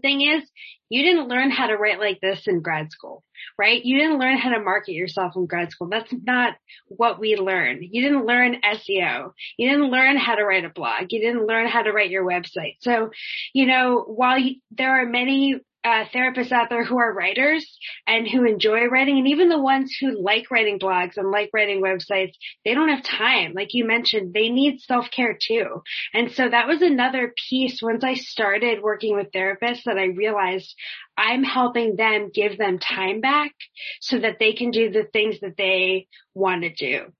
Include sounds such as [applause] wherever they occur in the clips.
thing is, you didn't learn how to write like this in grad school, right? You didn't learn how to market yourself in grad school. That's not what we learn. You didn't learn SEO. You didn't learn how to write a blog. You didn't learn how to write your website. So, you know, while you, there are many uh, therapists out there who are writers and who enjoy writing and even the ones who like writing blogs and like writing websites, they don't have time. Like you mentioned, they need self-care too. And so that was another piece once I started working with therapists that I realized I'm helping them give them time back so that they can do the things that they want to do.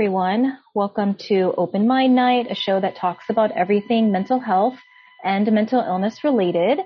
Everyone. Welcome to Open Mind Night, a show that talks about everything mental health and mental illness related.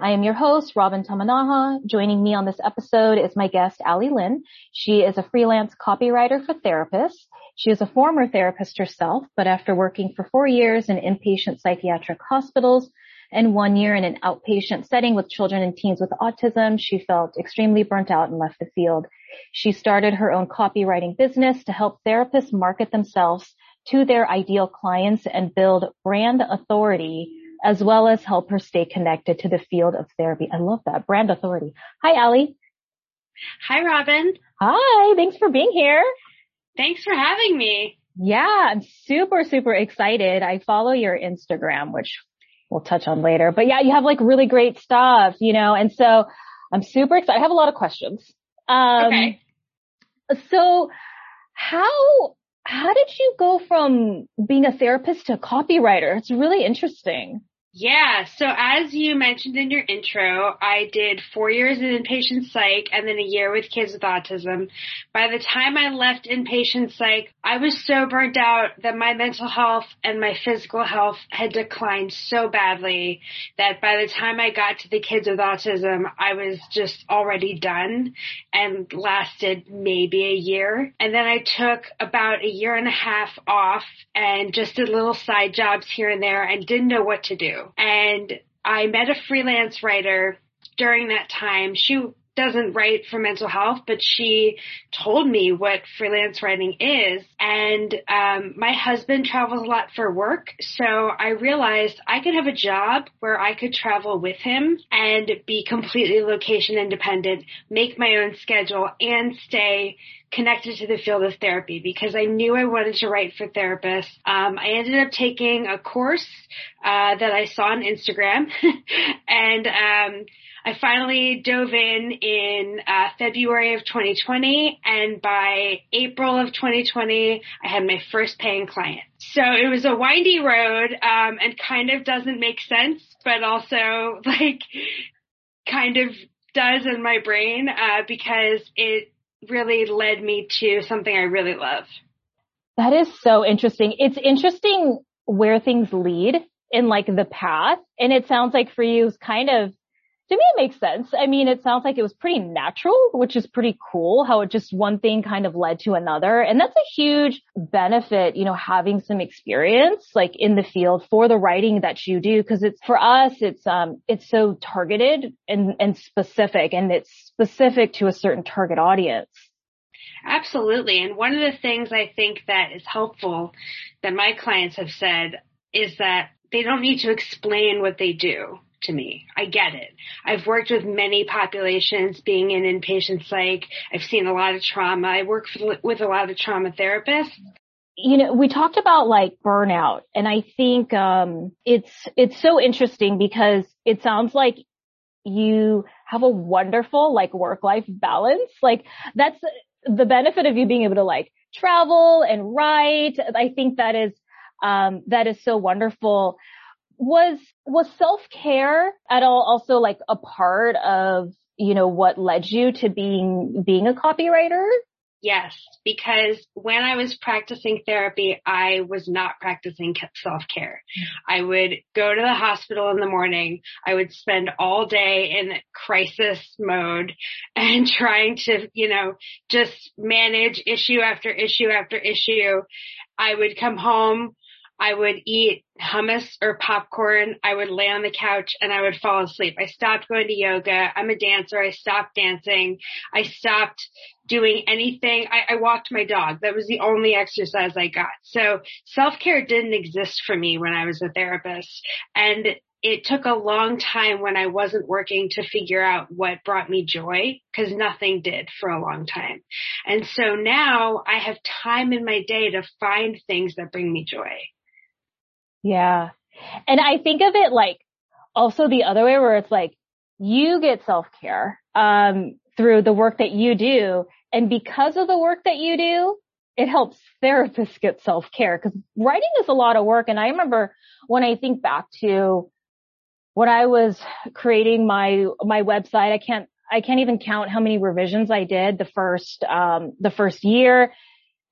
I am your host, Robin Tamanaha. Joining me on this episode is my guest, Allie Linn. She is a freelance copywriter for therapists. She is a former therapist herself, but after working for four years in inpatient psychiatric hospitals, and one year in an outpatient setting with children and teens with autism, she felt extremely burnt out and left the field. She started her own copywriting business to help therapists market themselves to their ideal clients and build brand authority as well as help her stay connected to the field of therapy. I love that brand authority. Hi, Allie. Hi, Robin. Hi. Thanks for being here. Thanks for having me. Yeah, I'm super, super excited. I follow your Instagram, which we'll touch on later. But yeah, you have like really great stuff, you know, and so I'm super excited. I have a lot of questions. Um, okay. So how, how did you go from being a therapist to a copywriter? It's really interesting. Yeah. So as you mentioned in your intro, I did four years in inpatient psych and then a year with kids with autism. By the time I left inpatient psych, I was so burnt out that my mental health and my physical health had declined so badly that by the time I got to the kids with autism, I was just already done and lasted maybe a year. And then I took about a year and a half off and just did little side jobs here and there and didn't know what to do. And I met a freelance writer during that time. She doesn't write for mental health, but she told me what freelance writing is. And um, my husband travels a lot for work, so I realized I could have a job where I could travel with him and be completely location independent, make my own schedule, and stay connected to the field of therapy because I knew I wanted to write for therapists. Um, I ended up taking a course uh, that I saw on Instagram, [laughs] and um, I finally dove in in uh, February of 2020, and by April of 2020, I had my first paying client. So it was a windy road, um, and kind of doesn't make sense, but also [laughs] like kind of does in my brain uh, because it really led me to something I really love. That is so interesting. It's interesting where things lead in like the path. And it sounds like for you kind of to me, it makes sense. I mean, it sounds like it was pretty natural, which is pretty cool how it just one thing kind of led to another. And that's a huge benefit, you know, having some experience like in the field for the writing that you do. Cause it's for us, it's, um, it's so targeted and, and specific and it's specific to a certain target audience. Absolutely. And one of the things I think that is helpful that my clients have said is that they don't need to explain what they do to me. I get it. I've worked with many populations being in inpatient psych. I've seen a lot of trauma. I work with a lot of trauma therapists. You know, we talked about like burnout and I think, um, it's, it's so interesting because it sounds like you have a wonderful like work life balance. Like that's the benefit of you being able to like travel and write. I think that is, um, that is so wonderful was was self-care at all also like a part of you know what led you to being being a copywriter Yes, because when I was practicing therapy, I was not practicing self-care. I would go to the hospital in the morning. I would spend all day in crisis mode [laughs] and trying to, you know, just manage issue after issue after issue. I would come home I would eat hummus or popcorn. I would lay on the couch and I would fall asleep. I stopped going to yoga. I'm a dancer. I stopped dancing. I stopped doing anything. I, I walked my dog. That was the only exercise I got. So self-care didn't exist for me when I was a therapist. And it took a long time when I wasn't working to figure out what brought me joy because nothing did for a long time. And so now I have time in my day to find things that bring me joy. Yeah. And I think of it like also the other way where it's like you get self-care, um, through the work that you do. And because of the work that you do, it helps therapists get self-care because writing is a lot of work. And I remember when I think back to when I was creating my, my website, I can't, I can't even count how many revisions I did the first, um, the first year.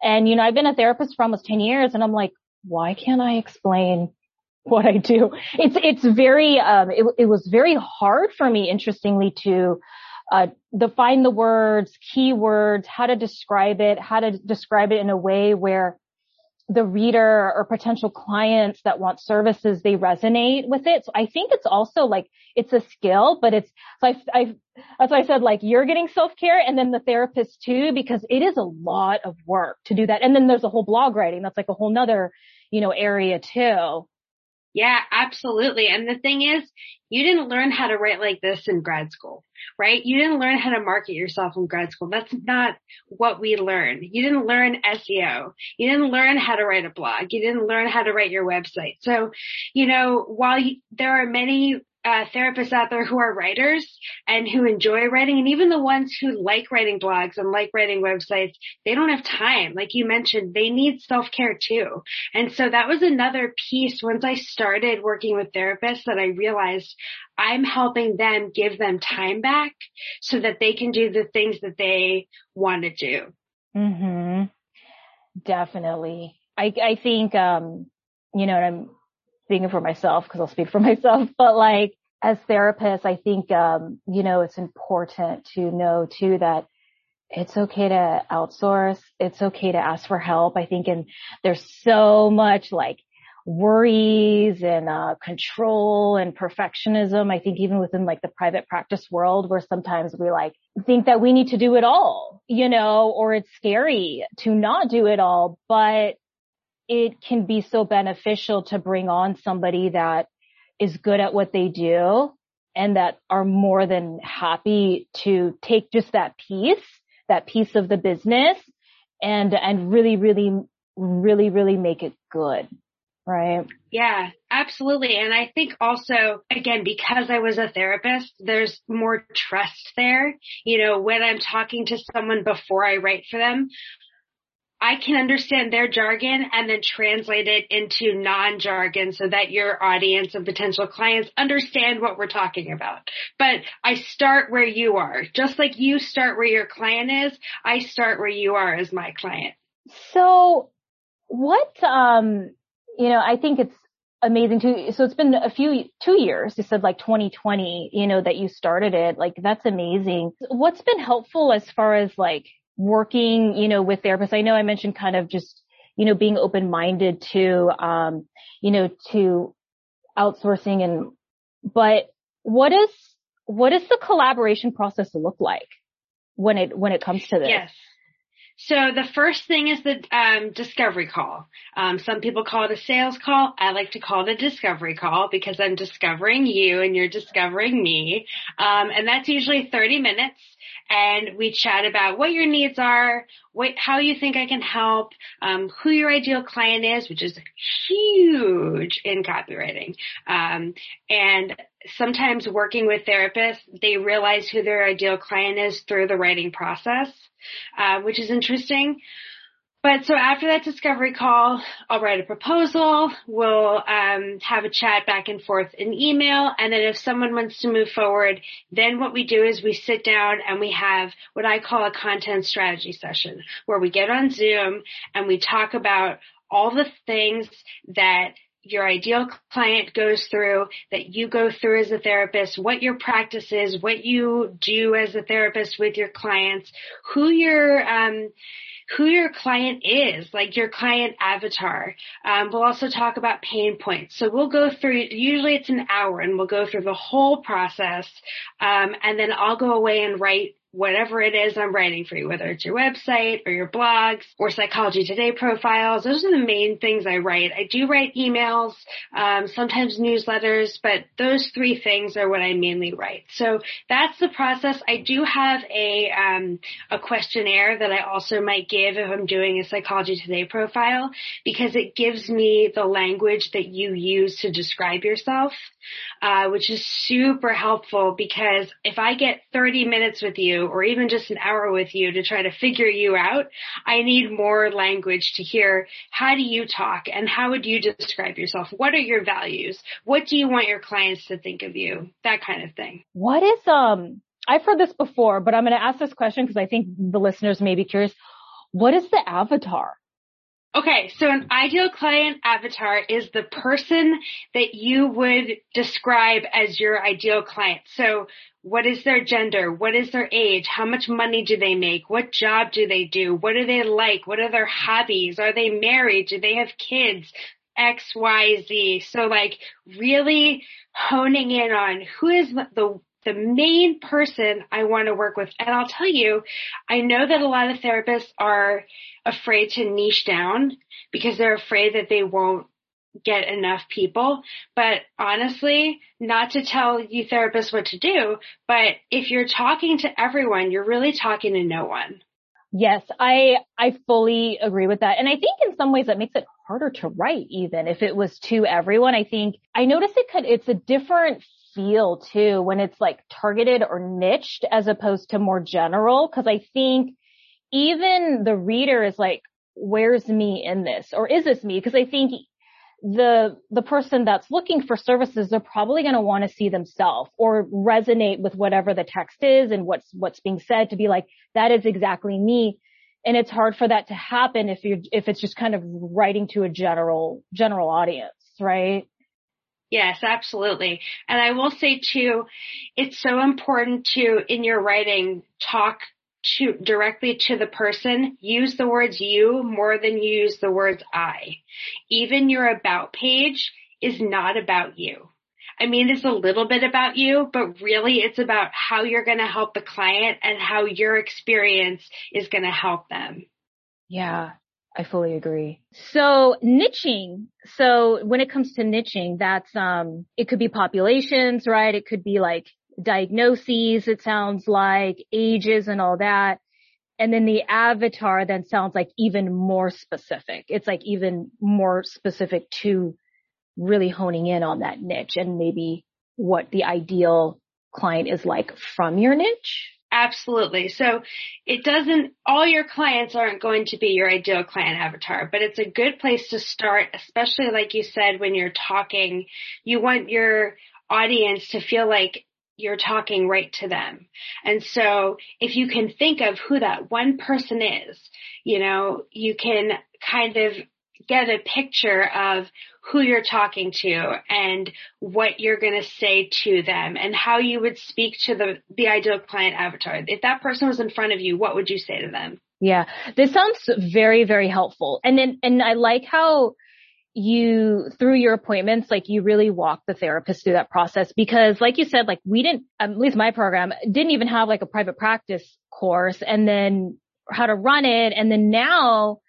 And, you know, I've been a therapist for almost 10 years and I'm like, why can't I explain [laughs] what I do? It's, it's very, um, it, it was very hard for me, interestingly, to, uh, define the words, keywords, how to describe it, how to describe it in a way where the reader or potential clients that want services, they resonate with it. So I think it's also like, it's a skill, but it's, so I, I, that's why I said like you're getting self-care and then the therapist too, because it is a lot of work to do that. And then there's a whole blog writing. That's like a whole nother, you know, area too. Yeah, absolutely. And the thing is, you didn't learn how to write like this in grad school, right? You didn't learn how to market yourself in grad school. That's not what we learned. You didn't learn SEO. You didn't learn how to write a blog. You didn't learn how to write your website. So, you know, while you, there are many uh, therapists out there who are writers and who enjoy writing and even the ones who like writing blogs and like writing websites, they don't have time. Like you mentioned, they need self-care too. And so that was another piece once I started working with therapists that I realized I'm helping them give them time back so that they can do the things that they want to do. hmm Definitely. I, I think, um, you know, I'm speaking for myself because I'll speak for [laughs] myself, but like as therapists, I think, um, you know, it's important to know too that it's okay to outsource. It's okay to ask for help. I think, and there's so much like worries and, uh, control and perfectionism. I think even within like the private practice world where sometimes we like think that we need to do it all, you know, or it's scary to not do it all, but it can be so beneficial to bring on somebody that is good at what they do and that are more than happy to take just that piece, that piece of the business and, and really, really, really, really make it good. Right. Yeah, absolutely. And I think also, again, because I was a therapist, there's more trust there. You know, when I'm talking to someone before I write for them, I can understand their jargon and then translate it into non-jargon so that your audience and potential clients understand what we're talking about. But I start where you are. Just like you start where your client is, I start where you are as my client. So what, um, you know, I think it's amazing too. So it's been a few, two years. You said like 2020, you know, that you started it. Like that's amazing. What's been helpful as far as like working, you know, with therapists. I know I mentioned kind of just, you know, being open-minded to, um, you know, to outsourcing and, but what is, what does the collaboration process look like when it, when it comes to this? Yes. So the first thing is the um, discovery call. Um, some people call it a sales call. I like to call it a discovery call because I'm discovering you and you're discovering me. Um, and that's usually 30 minutes and we chat about what your needs are, what, how you think I can help, um, who your ideal client is, which is huge in copywriting. Um, and sometimes working with therapists, they realize who their ideal client is through the writing process, uh, which is interesting. But so after that discovery call, I'll write a proposal. We'll um, have a chat back and forth in email, and then if someone wants to move forward, then what we do is we sit down and we have what I call a content strategy session, where we get on Zoom and we talk about all the things that your ideal client goes through, that you go through as a therapist, what your practice is, what you do as a therapist with your clients, who your um, who your client is, like your client avatar. Um, we'll also talk about pain points. So we'll go through, usually it's an hour and we'll go through the whole process. Um, and then I'll go away and write whatever it is I'm writing for you, whether it's your website or your blogs or Psychology Today profiles. Those are the main things I write. I do write emails, um, sometimes newsletters, but those three things are what I mainly write. So that's the process. I do have a um, a questionnaire that I also might give if I'm doing a Psychology Today profile because it gives me the language that you use to describe yourself, uh, which is super helpful because if I get 30 minutes with you or even just an hour with you to try to figure you out, I need more language to hear how do you talk and how would you describe yourself? What are your values? What do you want your clients to think of you? That kind of thing. What is, um, I've heard this before, but I'm going to ask this question because I think the listeners may be curious. What is the avatar? Okay, so an ideal client avatar is the person that you would describe as your ideal client. So what is their gender? What is their age? How much money do they make? What job do they do? What do they like? What are their hobbies? Are they married? Do they have kids? X, Y, Z. So like really honing in on who is the the main person I want to work with. And I'll tell you, I know that a lot of therapists are afraid to niche down because they're afraid that they won't get enough people. But honestly, not to tell you therapists what to do, but if you're talking to everyone, you're really talking to no one. Yes, I, I fully agree with that. And I think in some ways that makes it harder to write even if it was to everyone. I think I notice it could, it's a different feel too when it's like targeted or niched as opposed to more general. Cause I think even the reader is like, where's me in this? Or is this me? Cause I think the, the person that's looking for services, they're probably going to want to see themselves or resonate with whatever the text is and what's, what's being said to be like, that is exactly me. And it's hard for that to happen if you if it's just kind of writing to a general, general audience, right? Yes, absolutely. And I will say too, it's so important to, in your writing, talk to directly to the person, use the words you more than use the words I. Even your about page is not about you. I mean, it's a little bit about you, but really it's about how you're going to help the client and how your experience is going to help them. Yeah. I fully agree. So niching. So when it comes to niching, that's, um, it could be populations, right? It could be like diagnoses. It sounds like ages and all that. And then the avatar then sounds like even more specific. It's like even more specific to really honing in on that niche and maybe what the ideal client is like from your niche. Absolutely. So it doesn't, all your clients aren't going to be your ideal client avatar, but it's a good place to start, especially like you said, when you're talking, you want your audience to feel like you're talking right to them. And so if you can think of who that one person is, you know, you can kind of get a picture of who you're talking to and what you're going to say to them and how you would speak to the, the ideal client avatar. If that person was in front of you, what would you say to them? Yeah, this sounds very, very helpful. And then, and I like how you, through your appointments, like you really walk the therapist through that process because like you said, like we didn't, at least my program didn't even have like a private practice course and then how to run it. And then now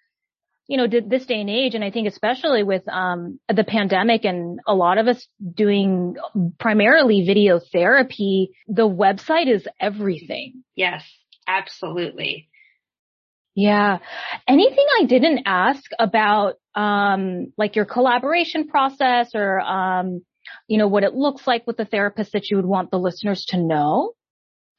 you know, this day and age, and I think especially with um, the pandemic and a lot of us doing primarily video therapy, the website is everything. Yes, absolutely. Yeah. Anything I didn't ask about, um, like your collaboration process or, um, you know, what it looks like with the therapist that you would want the listeners to know?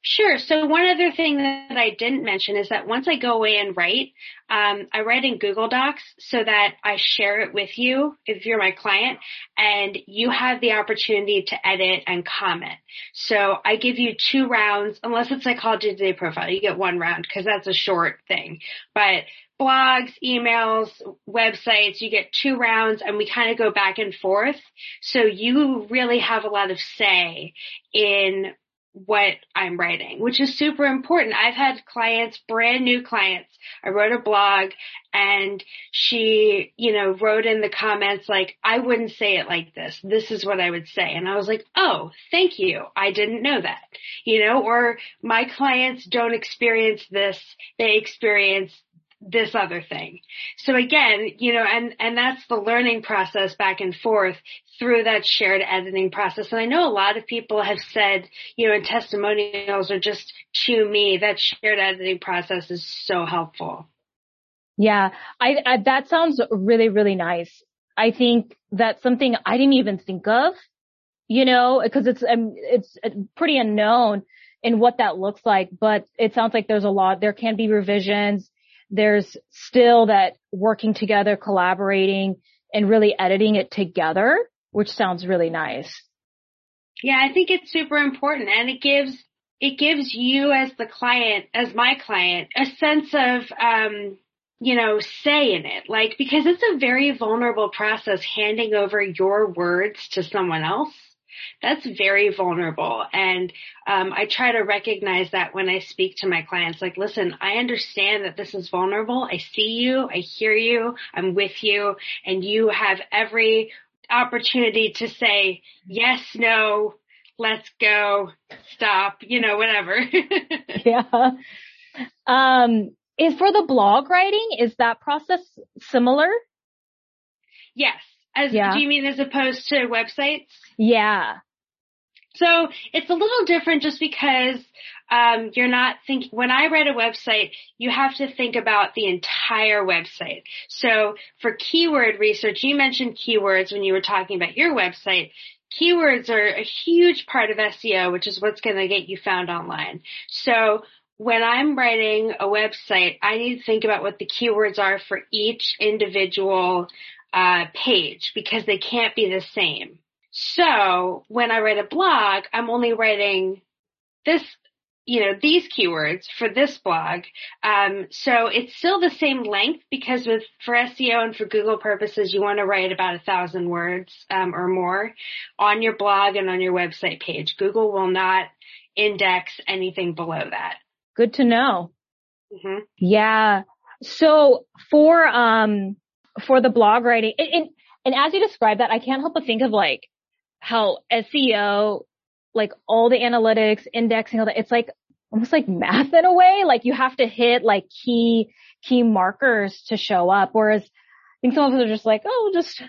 Sure. So one other thing that I didn't mention is that once I go away and write, um, I write in Google Docs so that I share it with you if you're my client and you have the opportunity to edit and comment. So I give you two rounds, unless it's Psychology Today profile, you get one round because that's a short thing. But blogs, emails, websites, you get two rounds and we kind of go back and forth. So you really have a lot of say in what I'm writing, which is super important. I've had clients, brand new clients. I wrote a blog and she, you know, wrote in the comments like, I wouldn't say it like this. This is what I would say. And I was like, oh, thank you. I didn't know that, you know, or my clients don't experience this. They experience this other thing. So again, you know, and, and that's the learning process back and forth through that shared editing process. And I know a lot of people have said, you know, in testimonials or just to me, that shared editing process is so helpful. Yeah, I, I that sounds really, really nice. I think that's something I didn't even think of, you know, because it's, um, it's pretty unknown in what that looks like, but it sounds like there's a lot, there can be revisions there's still that working together, collaborating and really editing it together, which sounds really nice. Yeah, I think it's super important and it gives, it gives you as the client, as my client, a sense of, um, you know, say in it. Like, because it's a very vulnerable process handing over your words to someone else that's very vulnerable. And um, I try to recognize that when I speak to my clients, like, listen, I understand that this is vulnerable. I see you. I hear you. I'm with you. And you have every opportunity to say yes, no, let's go, stop, you know, whatever. [laughs] yeah. Um, is for the blog writing, is that process similar? Yes. As, yeah. do you mean as opposed to websites? Yeah. So it's a little different just because um, you're not thinking. When I write a website, you have to think about the entire website. So for keyword research, you mentioned keywords when you were talking about your website. Keywords are a huge part of SEO, which is what's going to get you found online. So when I'm writing a website, I need to think about what the keywords are for each individual uh, page because they can't be the same. So when I write a blog, I'm only writing this, you know, these keywords for this blog. Um, so it's still the same length because with for SEO and for Google purposes, you want to write about a thousand words um, or more on your blog and on your website page. Google will not index anything below that. Good to know. Mm-hmm. Yeah. So for um for the blog writing, and, and as you describe that, I can't help but think of like how SEO, like all the analytics, indexing, all that, it's like almost like math in a way. Like you have to hit like key, key markers to show up. Whereas I think some of us are just like, oh, just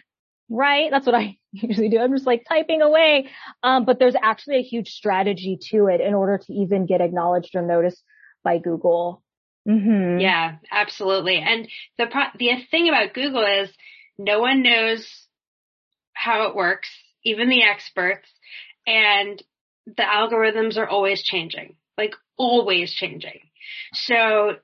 write. That's what I [laughs] usually do. I'm just like typing away. Um, but there's actually a huge strategy to it in order to even get acknowledged or noticed by Google. Mm-hmm. Yeah, absolutely. And the pro- the thing about Google is no one knows how it works, even the experts, and the algorithms are always changing, like always changing. So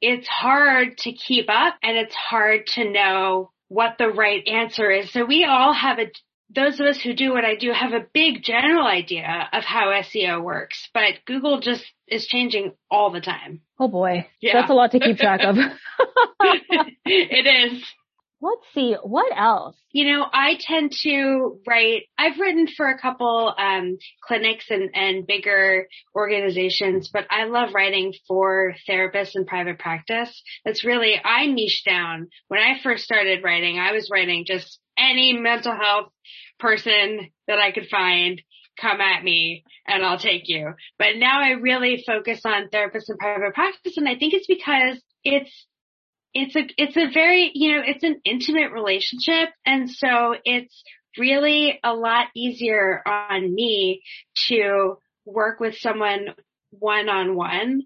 it's hard to keep up and it's hard to know what the right answer is. So we all have a those of us who do what I do have a big general idea of how SEO works, but Google just is changing all the time. Oh boy. Yeah. That's a lot to keep track of. [laughs] it is. Let's see, what else? You know, I tend to write, I've written for a couple, um, clinics and, and bigger organizations, but I love writing for therapists in private practice. That's really, I niche down. When I first started writing, I was writing just any mental health person that I could find come at me and I'll take you. But now I really focus on therapists in private practice and I think it's because it's it's a it's a very you know it's an intimate relationship and so it's really a lot easier on me to work with someone one on one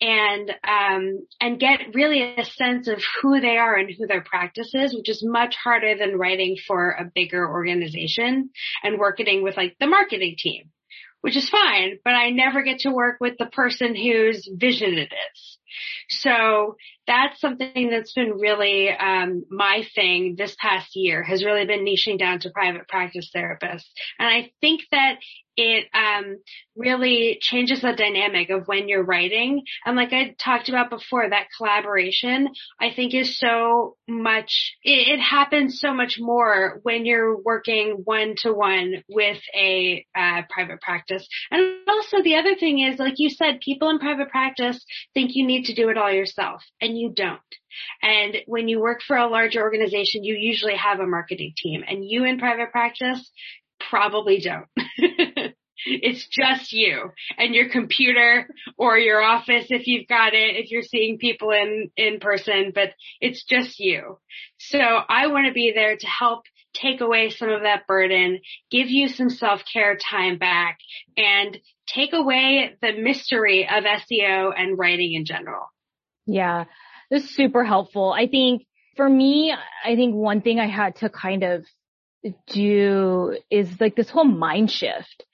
and um, and get really a sense of who they are and who their practice is, which is much harder than writing for a bigger organization and working with like the marketing team, which is fine, but I never get to work with the person whose vision it is. So that's something that's been really um, my thing this past year has really been niching down to private practice therapists. And I think that it um, really changes the dynamic of when you're writing. And like I talked about before, that collaboration I think is so much. It, it happens so much more when you're working one to one with a uh, private practice. And also the other thing is, like you said, people in private practice think you need to do it all yourself, and you don't. And when you work for a larger organization, you usually have a marketing team, and you in private practice probably don't. [laughs] it's just you and your computer or your office if you've got it, if you're seeing people in, in person, but it's just you. So I want to be there to help take away some of that burden, give you some self-care time back and take away the mystery of SEO and writing in general. Yeah, this is super helpful. I think for me, I think one thing I had to kind of do is like this whole mind shift.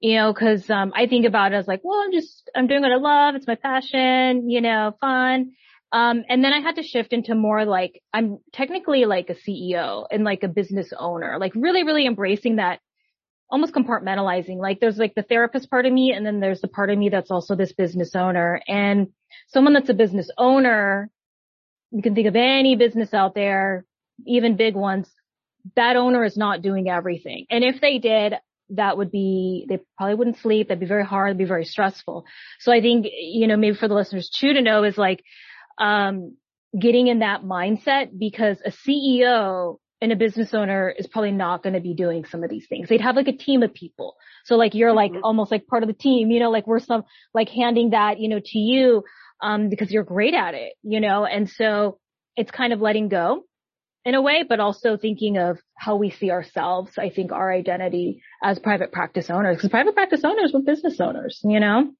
You know, cause, um, I think about it as like, well, I'm just, I'm doing what I love. It's my passion, you know, fun. Um, and then I had to shift into more like, I'm technically like a CEO and like a business owner, like really, really embracing that almost compartmentalizing. Like there's like the therapist part of me and then there's the part of me that's also this business owner and someone that's a business owner. You can think of any business out there, even big ones that owner is not doing everything. And if they did, that would be, they probably wouldn't sleep. That'd be very hard. It'd be very stressful. So I think, you know, maybe for the listeners too to know is like, um, getting in that mindset because a CEO and a business owner is probably not going to be doing some of these things. They'd have like a team of people. So like you're like mm-hmm. almost like part of the team, you know, like we're some like handing that, you know, to you, um, because you're great at it, you know, and so it's kind of letting go in a way, but also thinking of how we see ourselves. I think our identity as private practice owners, because private practice owners were business owners, you know?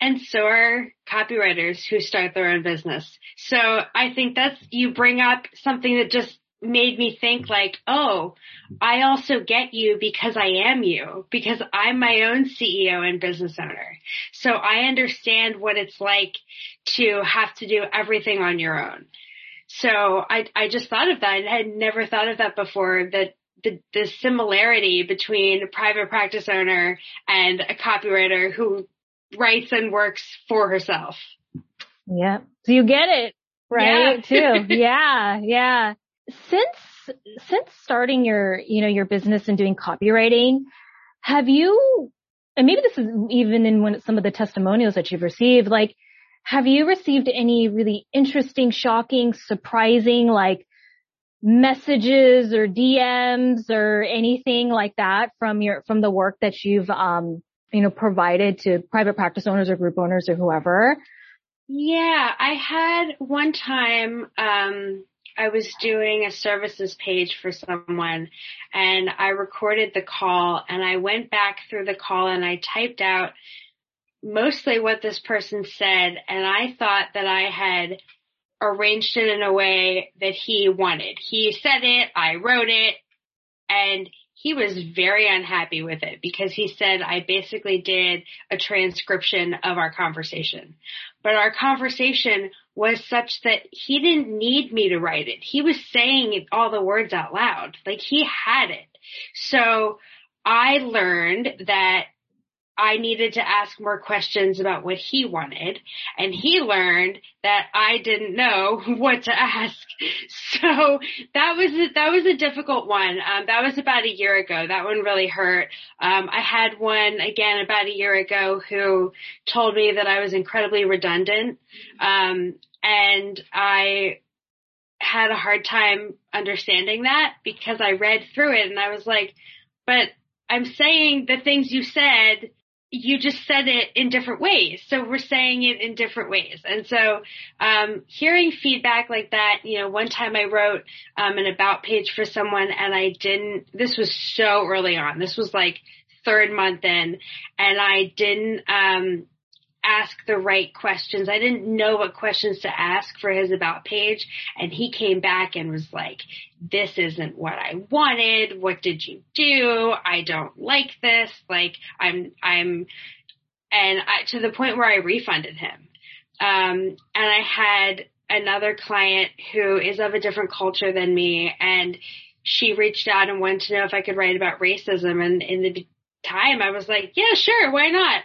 And so are copywriters who start their own business. So I think that's, you bring up something that just made me think like, oh, I also get you because I am you, because I'm my own CEO and business owner. So I understand what it's like to have to do everything on your own. So I, I just thought of that. I had never thought of that before that the, the similarity between a private practice owner and a copywriter who writes and works for herself. Yeah. So you get it, right? Yeah. Too. [laughs] yeah. Yeah. Since, since starting your, you know, your business and doing copywriting, have you, and maybe this is even in one, some of the testimonials that you've received, like, have you received any really interesting, shocking, surprising, like messages or DMs or anything like that from your, from the work that you've, um, you know, provided to private practice owners or group owners or whoever? Yeah, I had one time, um, I was doing a services page for someone and I recorded the call and I went back through the call and I typed out mostly what this person said and I thought that I had arranged it in a way that he wanted. He said it, I wrote it, and he was very unhappy with it because he said I basically did a transcription of our conversation. But our conversation was such that he didn't need me to write it. He was saying all the words out loud. Like he had it. So I learned that I needed to ask more questions about what he wanted and he learned that I didn't know [laughs] what to ask. So that was, a, that was a difficult one. Um, that was about a year ago. That one really hurt. Um, I had one again about a year ago who told me that I was incredibly redundant. Um, and I had a hard time understanding that because I read through it and I was like, but I'm saying the things you said you just said it in different ways. So we're saying it in different ways. And so, um, hearing feedback like that, you know, one time I wrote, um, an about page for someone and I didn't, this was so early on. This was like third month in and I didn't, um, ask the right questions. I didn't know what questions to ask for his about page. And he came back and was like, this isn't what I wanted. What did you do? I don't like this. Like I'm, I'm, and I, to the point where I refunded him. Um, and I had another client who is of a different culture than me and she reached out and wanted to know if I could write about racism and in the time I was like, yeah, sure, why not?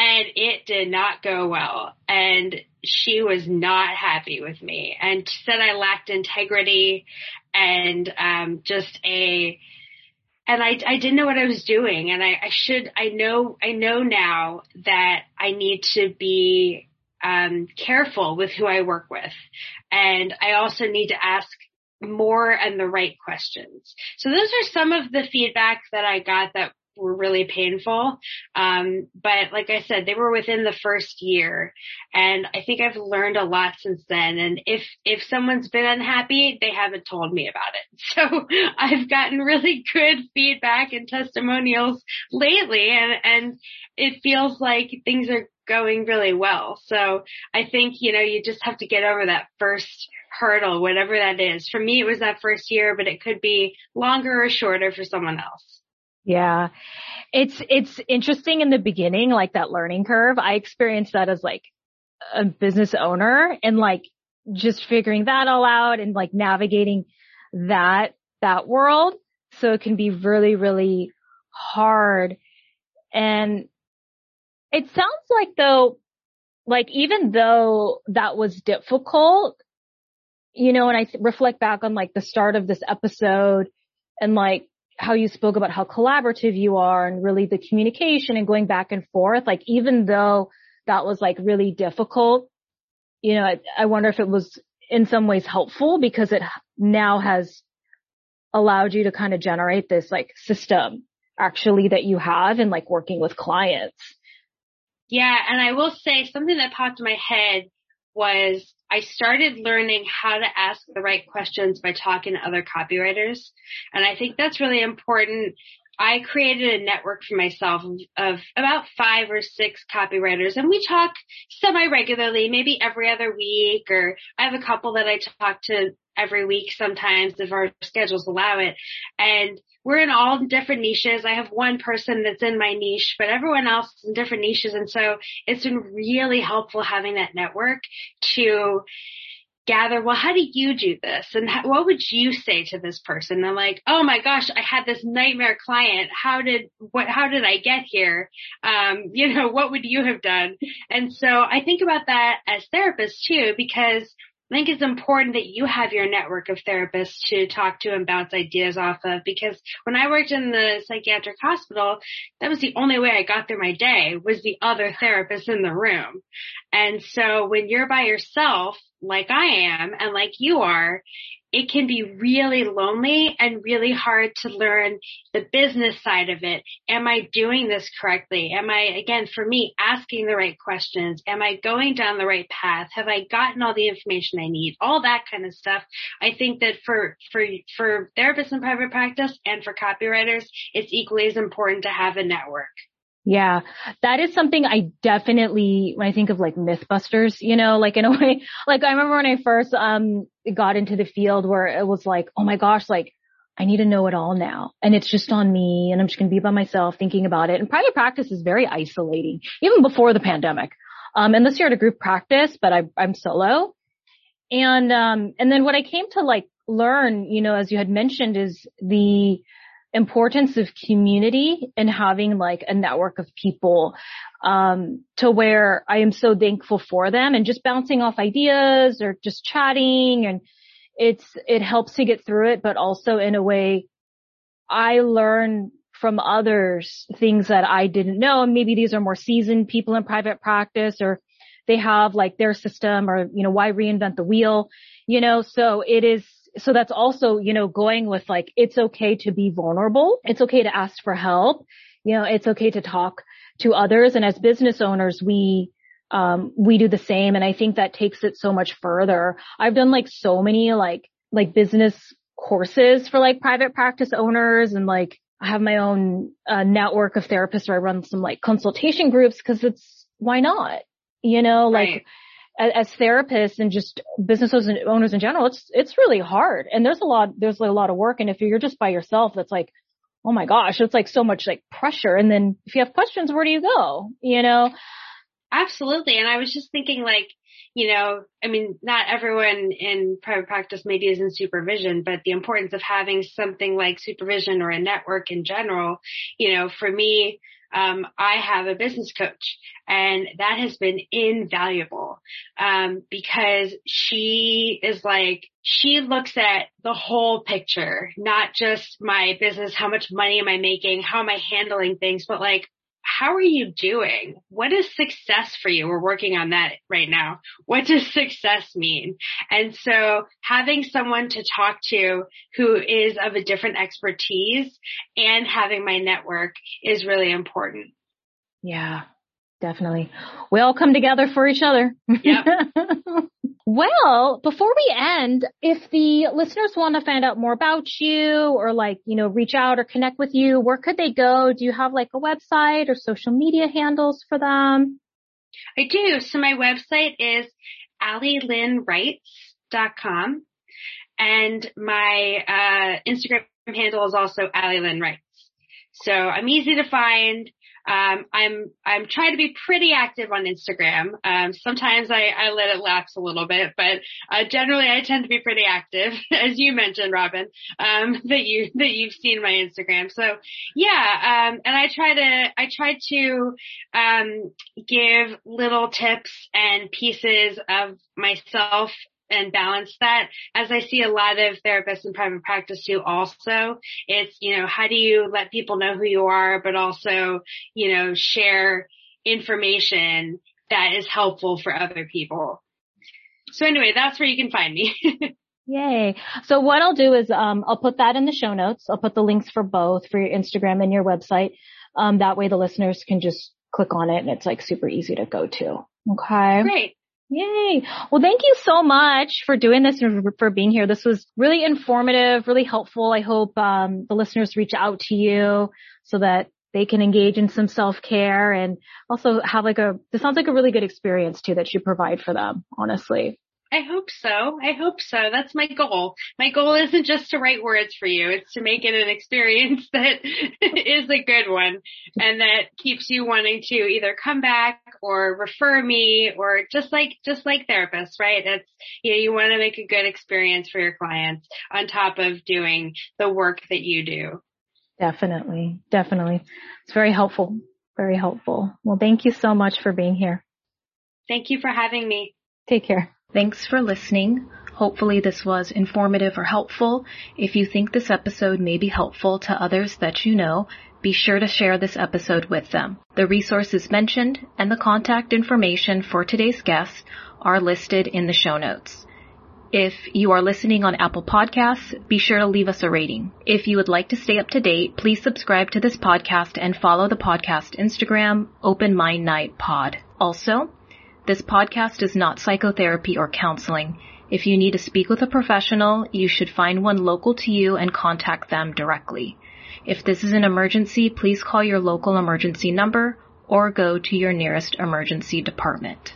And it did not go well. And she was not happy with me and said I lacked integrity and um, just a and I, I didn't know what I was doing and I, I should I know I know now that I need to be um, careful with who I work with and I also need to ask more and the right questions. So those are some of the feedback that I got that were really painful. Um, but like I said, they were within the first year and I think I've learned a lot since then. And if, if someone's been unhappy, they haven't told me about it. [laughs] So I've gotten really good feedback and testimonials lately and, and it feels like things are going really well. So I think, you know, you just have to get over that first hurdle, whatever that is. For me, it was that first year, but it could be longer or shorter for someone else. Yeah. It's, it's interesting in the beginning, like that learning curve. I experienced that as like a business owner and like just figuring that all out and like navigating that, that world. So it can be really, really hard. And it sounds like though, like even though that was difficult, you know, and I reflect back on like the start of this episode and like how you spoke about how collaborative you are and really the communication and going back and forth. Like even though that was like really difficult, you know, I, I wonder if it was in some ways helpful because it now has allowed you to kind of generate this like system actually that you have in like working with clients. Yeah. And I will say something that popped in my head was I started learning how to ask the right questions by talking to other copywriters. And I think that's really important. I created a network for myself of about five or six copywriters and we talk semi regularly, maybe every other week or I have a couple that I talk to every week sometimes if our schedules allow it. And we're in all different niches. I have one person that's in my niche, but everyone else is in different niches. And so it's been really helpful having that network to gather, well, how do you do this? And how, what would you say to this person? And like, oh my gosh, I had this nightmare client. How did, what, how did I get here? Um, [laughs] you know, what would you have done? And so I think about that as therapists too, because I think it's important that you have your network of therapists to talk to and bounce ideas off of because when I worked in the psychiatric hospital, that was the only way I got through my day was the other therapist in the room. And so when you're by yourself, like I am and like you are, it can be really lonely and really hard to learn the business side of it. Am I doing this correctly? Am I, again, for me, asking the right questions? Am I going down the right path? Have I gotten all the information I need? All that kind of stuff. I think that for, for, for therapists in private practice and for copywriters, it's equally as important to have a network. Yeah, that is something I definitely, when I think of like Mythbusters, you know, like in a [laughs] way, like I remember when I first, um, got into the field where it was like, oh my gosh, like I need to know it all now. And it's just on me and I'm just going to be by myself thinking about it. And private practice is very isolating, even before the pandemic. Um, unless you're at a group practice, but I, I'm solo. And, um, and then what I came to like learn, you know, as you had mentioned is the, importance of community and having like a network of people um, to where I am so thankful for them and just bouncing off ideas or just chatting. And it's it helps to get through it but also in a way I learn from others things that I didn't know. And maybe these are more seasoned people in private practice or they have like their system or you know why reinvent the wheel you know? So it is so that's also, you know, going with like, it's okay to be vulnerable. It's okay to ask for help. You know, it's okay to talk to others. And as business owners, we, um, we do the same. And I think that takes it so much further. I've done like so many like, like business courses for like private practice owners and like I have my own uh, network of therapists where I run some like consultation groups because it's why not? You know, like Right. As, therapists and just business owners in general, it's, it's really hard. And there's a lot, there's a lot of work. And if you're just by yourself, that's like, oh my gosh, it's like so much like pressure. And then if you have questions, where do you go? You know? Absolutely. And I was just thinking like, you know, I mean, not everyone in private practice maybe is in supervision, but the importance of having something like supervision or a network in general, you know, for me, um, I have a business coach and that has been invaluable, um, because she is like, she looks at the whole picture, not just my business, how much money am I making, how am I handling things, but like, how are you doing? What is success for you? We're working on that right now. What does [laughs] success mean? And so having someone to talk to who is of a different expertise and having my network is really important. Yeah, definitely. We all come together for each other. Yep. [laughs] well, before we end, if the listeners want to find out more about you or like, you know, reach out or connect with you, where could they go? Do you have like a website or social media handles for them? I do. So my website is AllieLinnWrites.com and my uh, Instagram handle is also Allie Linn Writes. So I'm easy to find. Um, I'm I'm trying to be pretty active on Instagram. Um, sometimes I, I let it lapse a little bit, but uh, generally I tend to be pretty active, [laughs] as you mentioned, Robin. Um, [laughs] that you that you've seen my Instagram. So yeah, um, and I try to I try to um, give little tips and pieces of myself and balance that as I see a lot of therapists in private practice do also. It's, you know, how do you let people know who you are, but also, you know, share information that is helpful for other people. So anyway, that's where you can find me. [laughs] Yay. So what I'll do is, um, I'll put that in the show notes. I'll put the links for both for your Instagram and your website. Um, that way the listeners can just click on it and it's like super easy to go to. Okay. Great. Yay. Well, thank you so much for doing this and for being here. This was really informative, really helpful. I hope, um, the listeners reach out to you so that they can engage in some self-care and also have like a, this sounds like a really good experience too that you provide for them, honestly. I hope so. I hope so. That's my goal. My goal [laughs] isn't just to write words for you. It's to make it an experience [laughs] that [laughs] is a good one and that keeps you wanting to either come back or refer me or just like, just like therapists, right? It's, you know, you want to make a good experience for your clients on top of doing the work that you do. Definitely. Definitely. It's very helpful. Very helpful. Well, thank you so much for being here. Thank you for having me. Take care. Thanks for listening. Hopefully this was informative or helpful. If you think this episode may be helpful to others that you know, be sure to share this episode with them. The resources mentioned and the contact information for today's guests are listed in the show notes. If you are listening on Apple Podcasts, be sure to leave us a rating. If you would like to stay up to date, please subscribe to this podcast and follow the podcast Instagram, Open Mind Night Pod. Also, this podcast is not psychotherapy or counseling. If you need to speak with a professional, you should find one local to you and contact them directly. If this is an emergency, please call your local emergency number or go to your nearest emergency department.